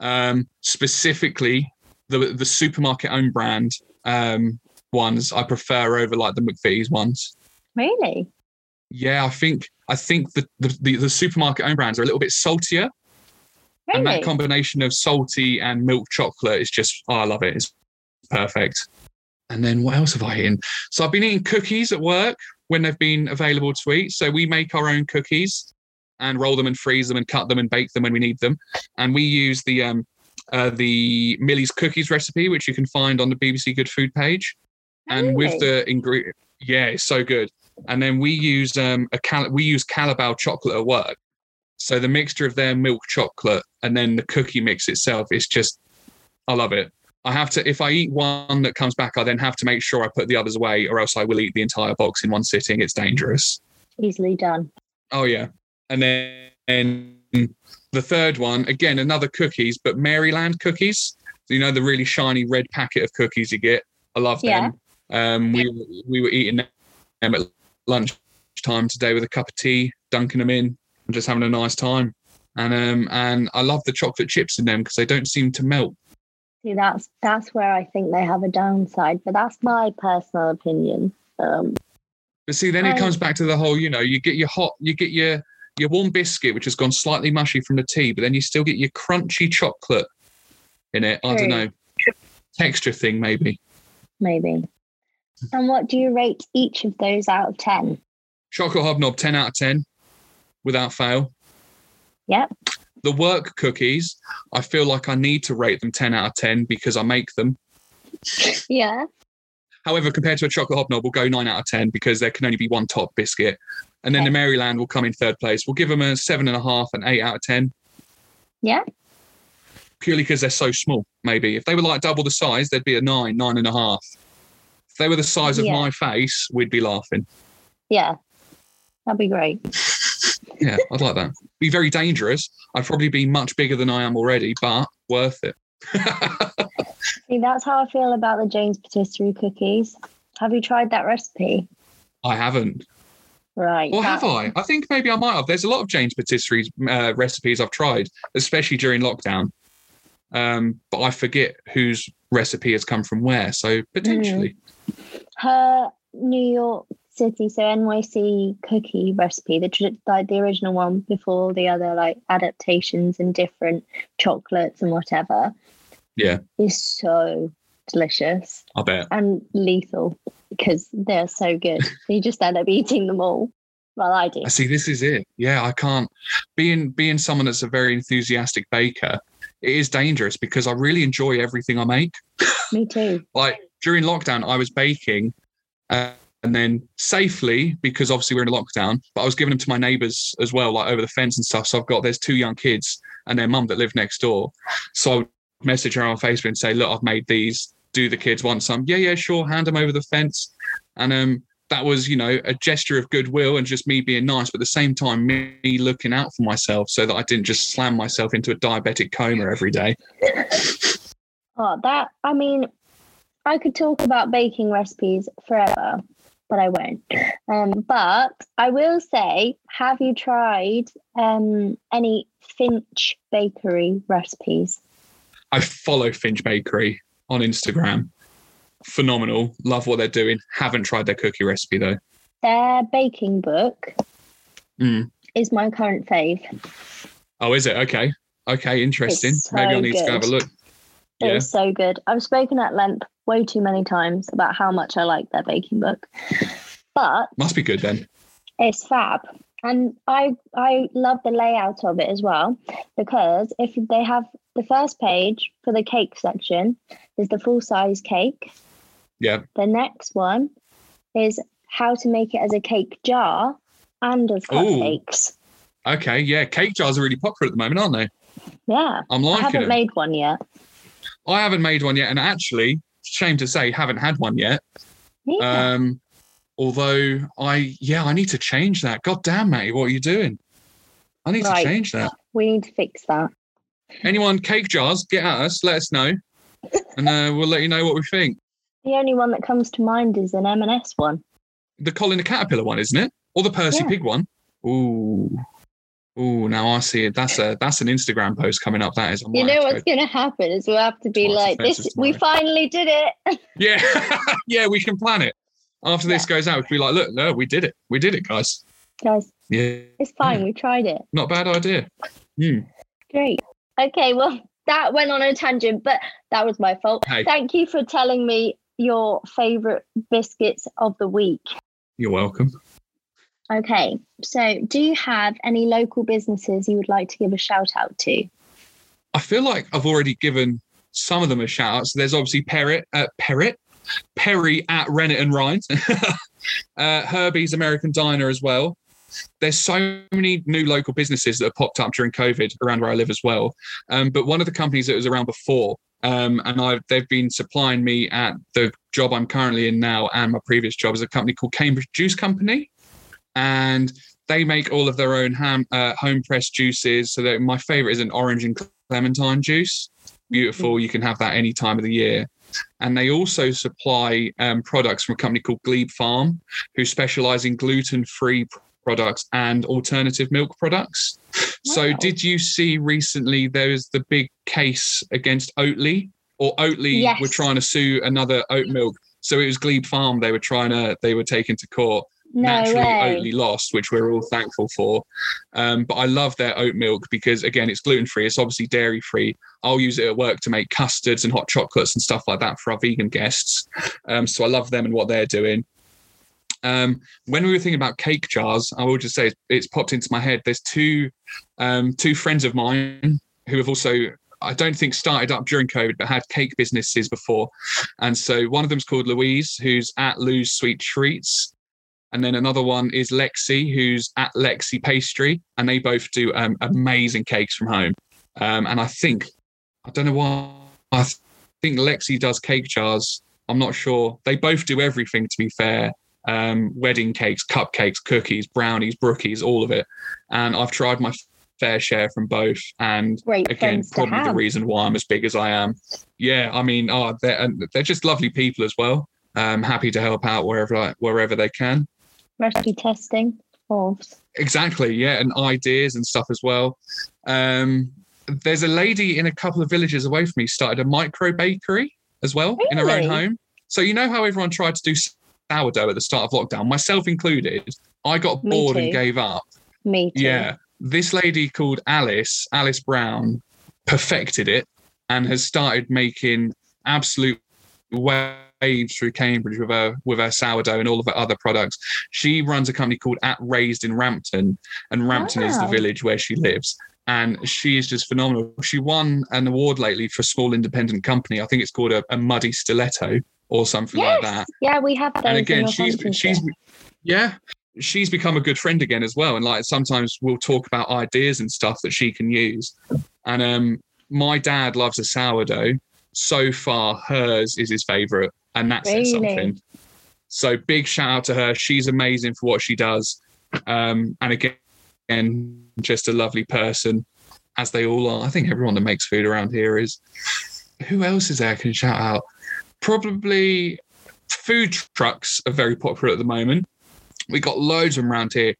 um, specifically the the supermarket own brand um, ones I prefer over like the McVitie's ones. Really? Yeah, I think I think the the, the, the supermarket own brands are a little bit saltier, and that combination of salty and milk chocolate is just oh, I love it. It's perfect. And then what else have I eaten? So I've been eating cookies at work when they've been available to eat. So we make our own cookies and roll them and freeze them and cut them and bake them when we need them. And we use the um uh, the Millie's cookies recipe, which you can find on the BBC Good Food page. And with the ingredient, yeah, it's so good. And then we use um a cal- we use Callebaut chocolate at work. So the mixture of their milk chocolate and then the cookie mix itself is just, I love it. I have to, if I eat one that comes back, I then have to make sure I put the others away, or else I will eat the entire box in one sitting. It's dangerous. Easily done. Oh yeah, and then and the third one again, another cookies, but Maryland cookies. You know the really shiny red packet of cookies you get. I love them. Um, we we were eating them at lunchtime today with a cup of tea, dunking them in, and just having a nice time. And um and I love the chocolate chips in them because they don't seem to melt. See, that's that's where I think they have a downside, but that's my personal opinion. Um, But see, then it comes back to the whole, you know, you get your hot, you get your your warm biscuit, which has gone slightly mushy from the tea, but then you still get your crunchy chocolate in it. I don't know, texture thing maybe. maybe. And what do you rate each of those out of ten? Chocolate hobnob, ten out of ten, without fail. Yep. The work cookies, I feel like I need to rate them 10 out of 10 because I make them. Yeah. However, compared to a chocolate hobnob, we'll go 9 out of 10 because there can only be one top biscuit. And then Okay. the Maryland will come in third place. We'll give them a 7.5 and 8 out of 10 Yeah. purely because they're so small, maybe. If they were like double the size, they'd be a 9, 9.5. If they were the size of Yeah. my face, we'd be laughing. Yeah. That'd be great. Yeah, I'd like that. Be very dangerous. I'd probably be much bigger than I am already, but worth it. See, that's how I feel about the Jane's patisserie cookies. Have you tried that recipe? I haven't. Right. Or have I? I think maybe I might have. There's a lot of Jane's patisserie uh, recipes I've tried, especially during lockdown. Um, but I forget whose recipe has come from where. So potentially, Her New York City, so NYC cookie recipe, the like the original one before the other like adaptations and different chocolates and whatever. Yeah. Is so delicious I bet. and lethal because they're so good. you just end up eating them all. Well, I do. I see. This is it. Yeah, I can't. Being being someone that's a very enthusiastic baker, it is dangerous because I really enjoy everything I make. Me too. like during lockdown, I was baking, uh, and then safely because obviously we're in a lockdown. But I was giving them to my neighbours as well, like over the fence and stuff. So I've got there's two young kids and their mum that live next door. So I would message her on Facebook and say, "Look, I've made these. Do the kids want some? Yeah, yeah, sure. Hand them over the fence." And um, that was you know a gesture of goodwill and just me being nice, but at the same time me looking out for myself so that I didn't just slam myself into a diabetic coma every day. Oh, that I mean, I could talk about baking recipes forever, but I won't. Um, but I will say, have you tried um, any Finch Bakery recipes? I follow Finch Bakery on Instagram. Phenomenal. Love what they're doing. Haven't tried their cookie recipe though. Their baking book Mm. is my current fave. Oh, is it? Okay. Okay, interesting. So Maybe I need to go have a look. It Yeah. so good. I've spoken at length way too many times about how much I like their baking book, but Must be good then. It's fab. And I I love the layout of it as well because if they have the first page for the cake section is the full size cake. Yeah. The next one is how to make it as a cake jar and as cupcakes. Okay. Yeah. Cake jars are really popular at the moment, aren't they? Yeah. I'm liking I haven't them. made one yet. I haven't made one yet. And actually, shame to say, haven't had one yet. Yeah. Um, although I, yeah, I need to change that. God damn, Matty, what are you doing? I need Right. to change that. we need to fix that. Anyone, cake jars, get at us, let us know. And uh, we'll let you know what we think. The only one that comes to mind is an M&S one. the Colin the Caterpillar one, isn't it? Or the Percy Yeah. Pig one? Ooh. Ooh, now I see it. That's a that's an Instagram post coming up. That is. You know what's going to happen is we'll have to be like, this. we finally did it. Yeah, yeah, we can plan it. After this goes out, we can be like, look, no, we did it. We did it, guys. Guys, Yeah, it's fine. We tried it. not a bad idea. Hmm. Great. Okay, well, that went on a tangent, but that was my fault. Hey. Thank you for telling me your favorite biscuits of the week. You're welcome. Okay, so do you have any local businesses you would like to give a shout out to? I feel like I've already given some of them a shout out. So there's obviously Perrit, uh, Perrit, Perry at Rennet and Rind, uh, Herbie's American Diner as well. There's so many new local businesses that have popped up during COVID around where I live as well. Um, but one of the companies that was around before, um, and I've they've been supplying me at the job I'm currently in now and my previous job is a company called Cambridge Juice Company, and they make all of their own ham, uh, home pressed juices. So my favorite is an orange and clementine juice. Beautiful. You can have that any time of the year. And they also supply um, products from a company called Glebe Farm, who specialize in gluten free products and alternative milk products. So, did you see recently there was the big case against Oatly, or Oatly Yes. were trying to sue another oat milk? So it was Glebe Farm they were trying to they were taken to court No naturally way. Oatly lost, which we're all thankful for. Um, but I love their oat milk because again, it's gluten free. It's obviously dairy free. I'll use it at work to make custards and hot chocolates and stuff like that for our vegan guests. Um, so I love them and what they're doing. Um, when we were thinking about cake jars, I will just say it's, popped into my head. There's two um, two friends of mine who have also I don't think started up during COVID, but had cake businesses before. And so one of them's called Louise, who's at Lou's Sweet Treats. And then another one is Lexi, who's at Lexi Pastry. And they both do um, amazing cakes from home. Um, and I think, I don't know why, I think Lexi does cake jars. I'm not sure. They both do everything, to be fair. Um, wedding cakes, cupcakes, cookies, brownies, brookies, all of it. And I've tried my fair share from both. And Great again, probably the reason why I'm as big as I am. Yeah, I mean, oh, they're and they're just lovely people as well. Um, happy to help out wherever wherever they can. Recipe testing. Of Exactly, yeah, and ideas and stuff as well. Um, there's a lady in a couple of villages away from me started a micro bakery as well in her own home. So you know how everyone tried to do sourdough at the start of lockdown, myself included. I got Me bored too. and gave up. me too. Yeah. This lady called Alice, Alice Brown, perfected it and has started making absolute waves through Cambridge with her with her sourdough and all of her other products. She runs a company called At Raised in Rampton, and Rampton is the ah. village where she lives. And she is just phenomenal. She won an award lately for a small independent company. I think it's called a, a Muddy Stiletto or something Yes. like that. Yeah, we have and again she's she's yeah she's become a good friend again as well. And like sometimes we'll talk about ideas and stuff that she can use. And um my dad loves a sourdough. So far hers is his favorite and that's Really? something. So big shout out to her. She's amazing for what she does. Um and again again, just a lovely person as they all are. I think everyone that makes food around here is. Who else is there I can shout out probably food trucks are very popular at the moment. We got loads of them around here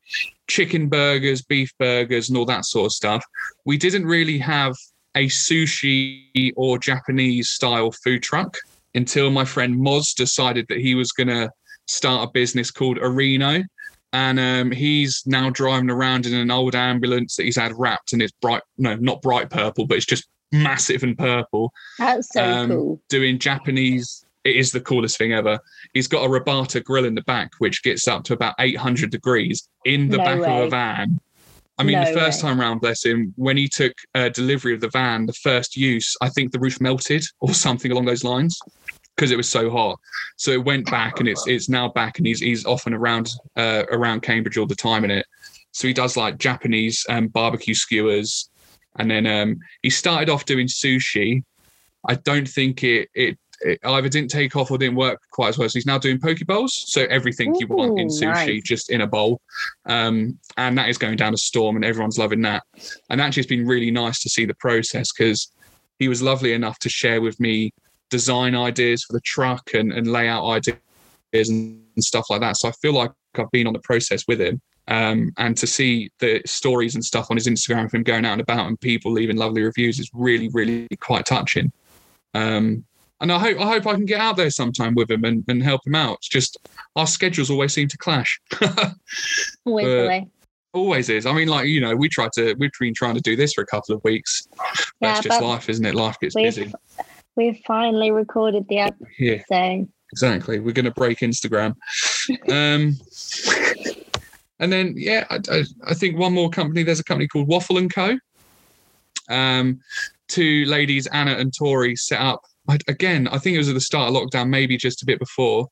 chicken burgers, beef burgers, and all that sort of stuff. We didn't really have a sushi or Japanese style food truck until my friend Moz decided that he was going to start a business called Areno. And um, he's now driving around in an old ambulance that he's had wrapped and it's bright, no, not bright purple, but it's just massive and purple That's so um, cool. doing Japanese. It is the coolest thing ever. He's got a robata grill in the back, which gets up to about 800 degrees in the No back of way. a van. I mean, the first way. time round, bless him, when he took uh, delivery of the van, the first use, I think the roof melted or something along those lines because it was so hot. So it went back, and it's it's now back, and he's he's off and around uh, around Cambridge all the time in it. So he does like Japanese um, barbecue skewers, and then um, he started off doing sushi. I don't think it, it it either didn't take off or didn't work quite as well. So he's now doing poke bowls. So everything you want in sushi, nice. just in a bowl. Um, and that is going down a storm, and everyone's loving that. And actually, it's been really nice to see the process because he was lovely enough to share with me design ideas for the truck and, and layout ideas and, and stuff like that. So I feel like I've been on the process with him. Um, and to see the stories and stuff on his Instagram of him going out and about and people leaving lovely reviews is really, really quite touching. Um, and I hope I hope I can get out there sometime with him and, and help him out. It's just our schedules always seem to clash. Always the way. always is. I mean, like you know, we tried to we've been trying to do this for a couple of weeks. That's Yeah, just but life, isn't it? Life gets we've- busy. We've finally recorded the episode. Yeah, exactly. We're going to break Instagram. um, and then yeah, I, I, I think one more company. There's a company called Waffle and Co. Um, two ladies, Anna and Tori, set up. I, again, I think it was at the start of lockdown, maybe just a bit before,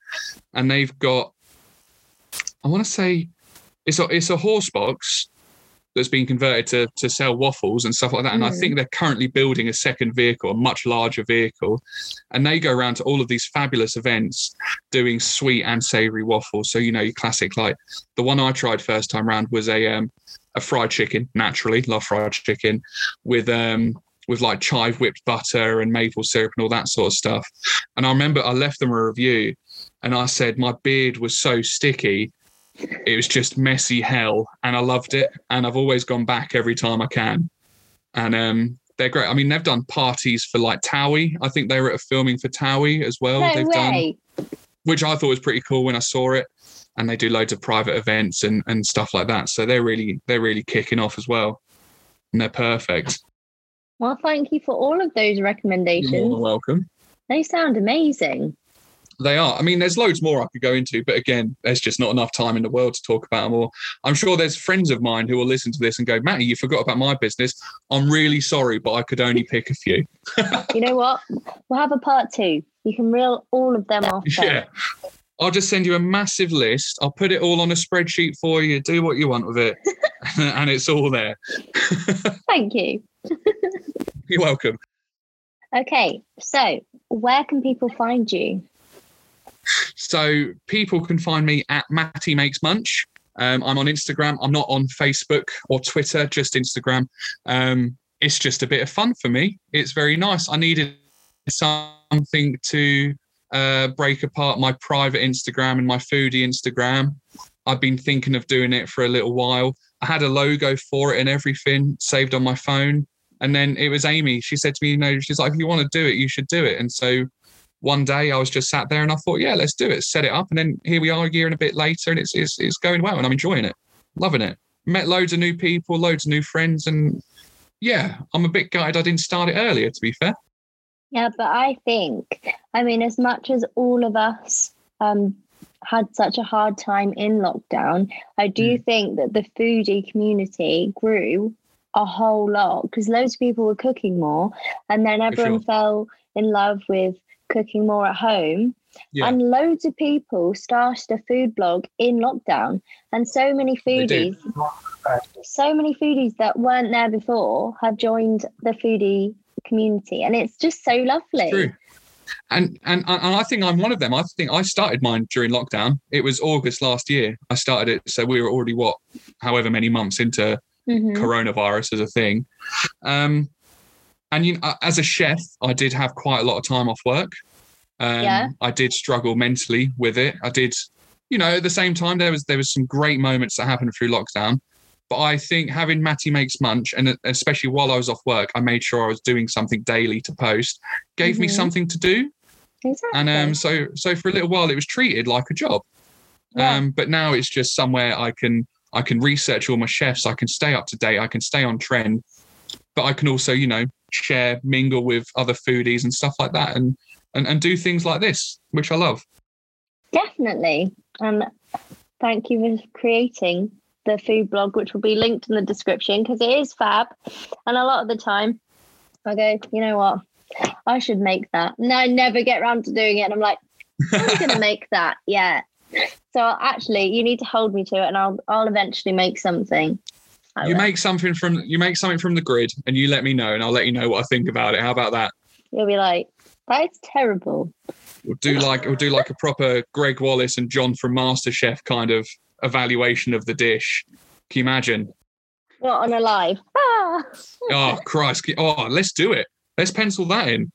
and they've got. I want to say, it's a it's a horse box that's been converted to to sell waffles and stuff like that. And I Mm. think they're currently building a second vehicle, a much larger vehicle, and they go around to all of these fabulous events doing sweet and savory waffles. So you know, your classic like the one I tried first time round was a um a fried chicken. Naturally, love fried chicken with um with like chive whipped butter and maple syrup and all that sort of stuff. And I remember I left them a review, and I said my beard was so sticky. It was just messy hell, and I loved it. And I've always gone back every time I can. And um, they're great. I mean, they've done parties for like Towie. I think they were at filming for Towie as well. No they've done which I thought was pretty cool when I saw it. And they do loads of private events and, and stuff like that. So they're really they're really kicking off as well. And they're perfect. Well, thank you for all of those recommendations. You're more welcome. They sound amazing. They are. I mean, there's loads more I could go into, but again, there's just not enough time in the world to talk about them all. I'm sure there's friends of mine who will listen to this and go, Matty, you forgot about my business. I'm really sorry, but I could only pick a few. you know what? We'll have a part two. You can reel all of them off. Yeah. I'll just send you a massive list. I'll put it all on a spreadsheet for you. Do what you want with it. and it's all there. Thank you. You're welcome. Okay, so where can people find you? So people can find me at Matty Makes Munch. Um, I'm on Instagram. I'm not on Facebook or Twitter, just Instagram. Um, it's just a bit of fun for me. It's very nice. I needed something to uh, break apart my private Instagram and my foodie Instagram. I've been thinking of doing it for a little while. I had a logo for it and everything saved on my phone. And then it was Amy. She said to me, you know, she's like, if you want to do it, you should do it. And so one day I was just sat there and I thought, yeah, let's do it, set it up. And then here we are a year and a bit later and it's, it's, it's going well and I'm enjoying it, loving it. Met loads of new people, loads of new friends. And yeah, I'm a bit gutted I didn't start it earlier, to be fair. Yeah, but I think, I mean, as much as all of us um, had such a hard time in lockdown, I do mm. think that the foodie community grew a whole lot because loads of people were cooking more, and then everyone sure. fell in love with cooking more at home. Yeah. And loads of people started a food blog in lockdown, and so many foodies, so many foodies that weren't there before have joined the foodie community, and it's just so lovely. And, and and I think I'm one of them. I think I started mine during lockdown. It was August last year. I started it, so we were already what, however many months into mm-hmm. coronavirus as a thing. Um, and you know, as a chef, I did have quite a lot of time off work. Um, yeah. I did struggle mentally with it. I did, you know, at the same time there was there was some great moments that happened through lockdown. But I think having Matty makes munch, and especially while I was off work, I made sure I was doing something daily to post, gave mm-hmm. me something to do. Exactly. And um, so so for a little while it was treated like a job. Yeah. Um, but now it's just somewhere I can I can research all my chefs, I can stay up to date, I can stay on trend, but I can also, you know, share, mingle with other foodies and stuff like that and and, and do things like this, which I love. Definitely. And thank you for creating the food blog, which will be linked in the description because it is fab. And a lot of the time I go, you know what? I should make that. And I never get around to doing it. And I'm like, I'm gonna make that. Yeah. So actually, you need to hold me to it, and I'll I'll eventually make something. You make something from you make something from the grid, and you let me know, and I'll let you know what I think about it. How about that? You'll be like, "That's terrible." We'll do like we'll do like a proper Gregg Wallace and John from MasterChef kind of evaluation of the dish. Can you imagine? What on a live? Ah. oh Christ! Oh, let's do it. Let's pencil that in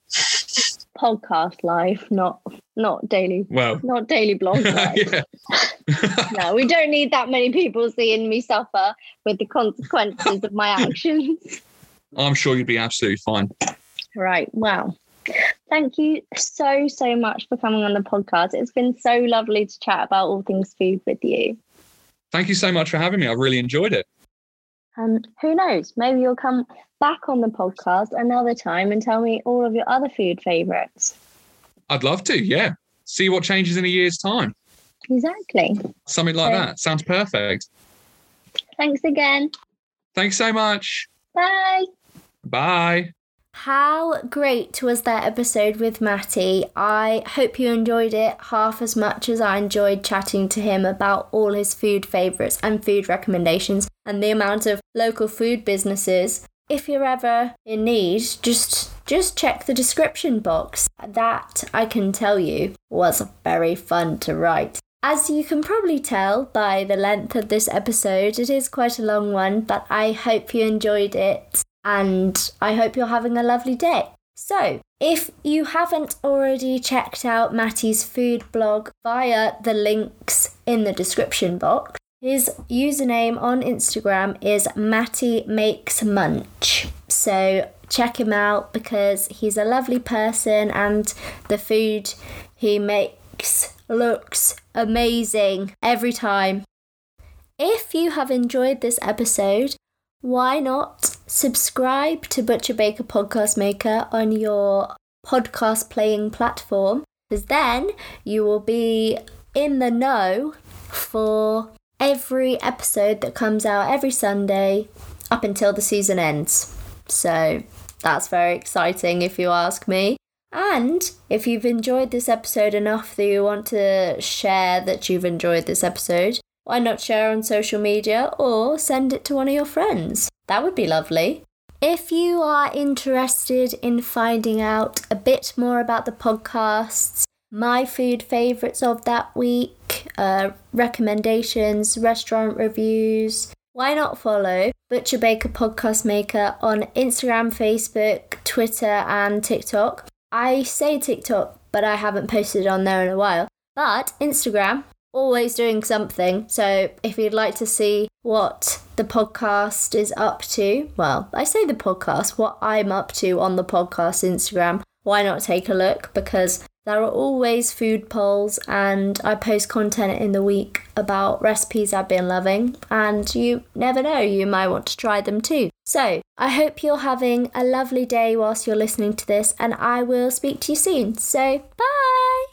podcast live, not not daily. Well, not daily blog. no, we don't need that many people seeing me suffer with the consequences of my actions. I'm sure you'd be absolutely fine. Right. Well, thank you so so much for coming on the podcast. It's been so lovely to chat about all things food with you. Thank you so much for having me. I've really enjoyed it. And who knows, maybe you'll come back on the podcast another time and tell me all of your other food favorites. I'd love to, yeah. See what changes in a year's time. Exactly. Something like so, that. Sounds perfect. Thanks again. Thanks so much. Bye. Bye. How great was that episode with Matty? I hope you enjoyed it half as much as I enjoyed chatting to him about all his food favourites and food recommendations and the amount of local food businesses. If you're ever in need, just just check the description box. That I can tell you was very fun to write. As you can probably tell by the length of this episode, it is quite a long one, but I hope you enjoyed it and I hope you're having a lovely day. So, if you haven't already checked out Matty's food blog via the links in the description box, his username on Instagram is Matty Makes Munch. So check him out because he's a lovely person and the food he makes looks amazing every time. If you have enjoyed this episode, why not subscribe to Butcher Baker Podcast Maker on your podcast playing platform? because then you will be in the know for every episode that comes out every Sunday up until the season ends. So that's very exciting if you ask me. And if you've enjoyed this episode enough that you want to share that you've enjoyed this episode, why not share on social media or send it to one of your friends? That would be lovely. If you are interested in finding out a bit more about the podcasts, my food favourites of that week, uh, recommendations, restaurant reviews, why not follow Butcher Baker Podcast Maker on Instagram, Facebook, Twitter, and TikTok? I say TikTok, but I haven't posted on there in a while. But Instagram, always doing something. So if you'd like to see what the podcast is up to, well, I say the podcast, what I'm up to on the podcast Instagram, why not take a look? Because there are always food polls, and I post content in the week about recipes I've been loving, and you never know, you might want to try them too. So, I hope you're having a lovely day whilst you're listening to this, and I will speak to you soon. So, bye!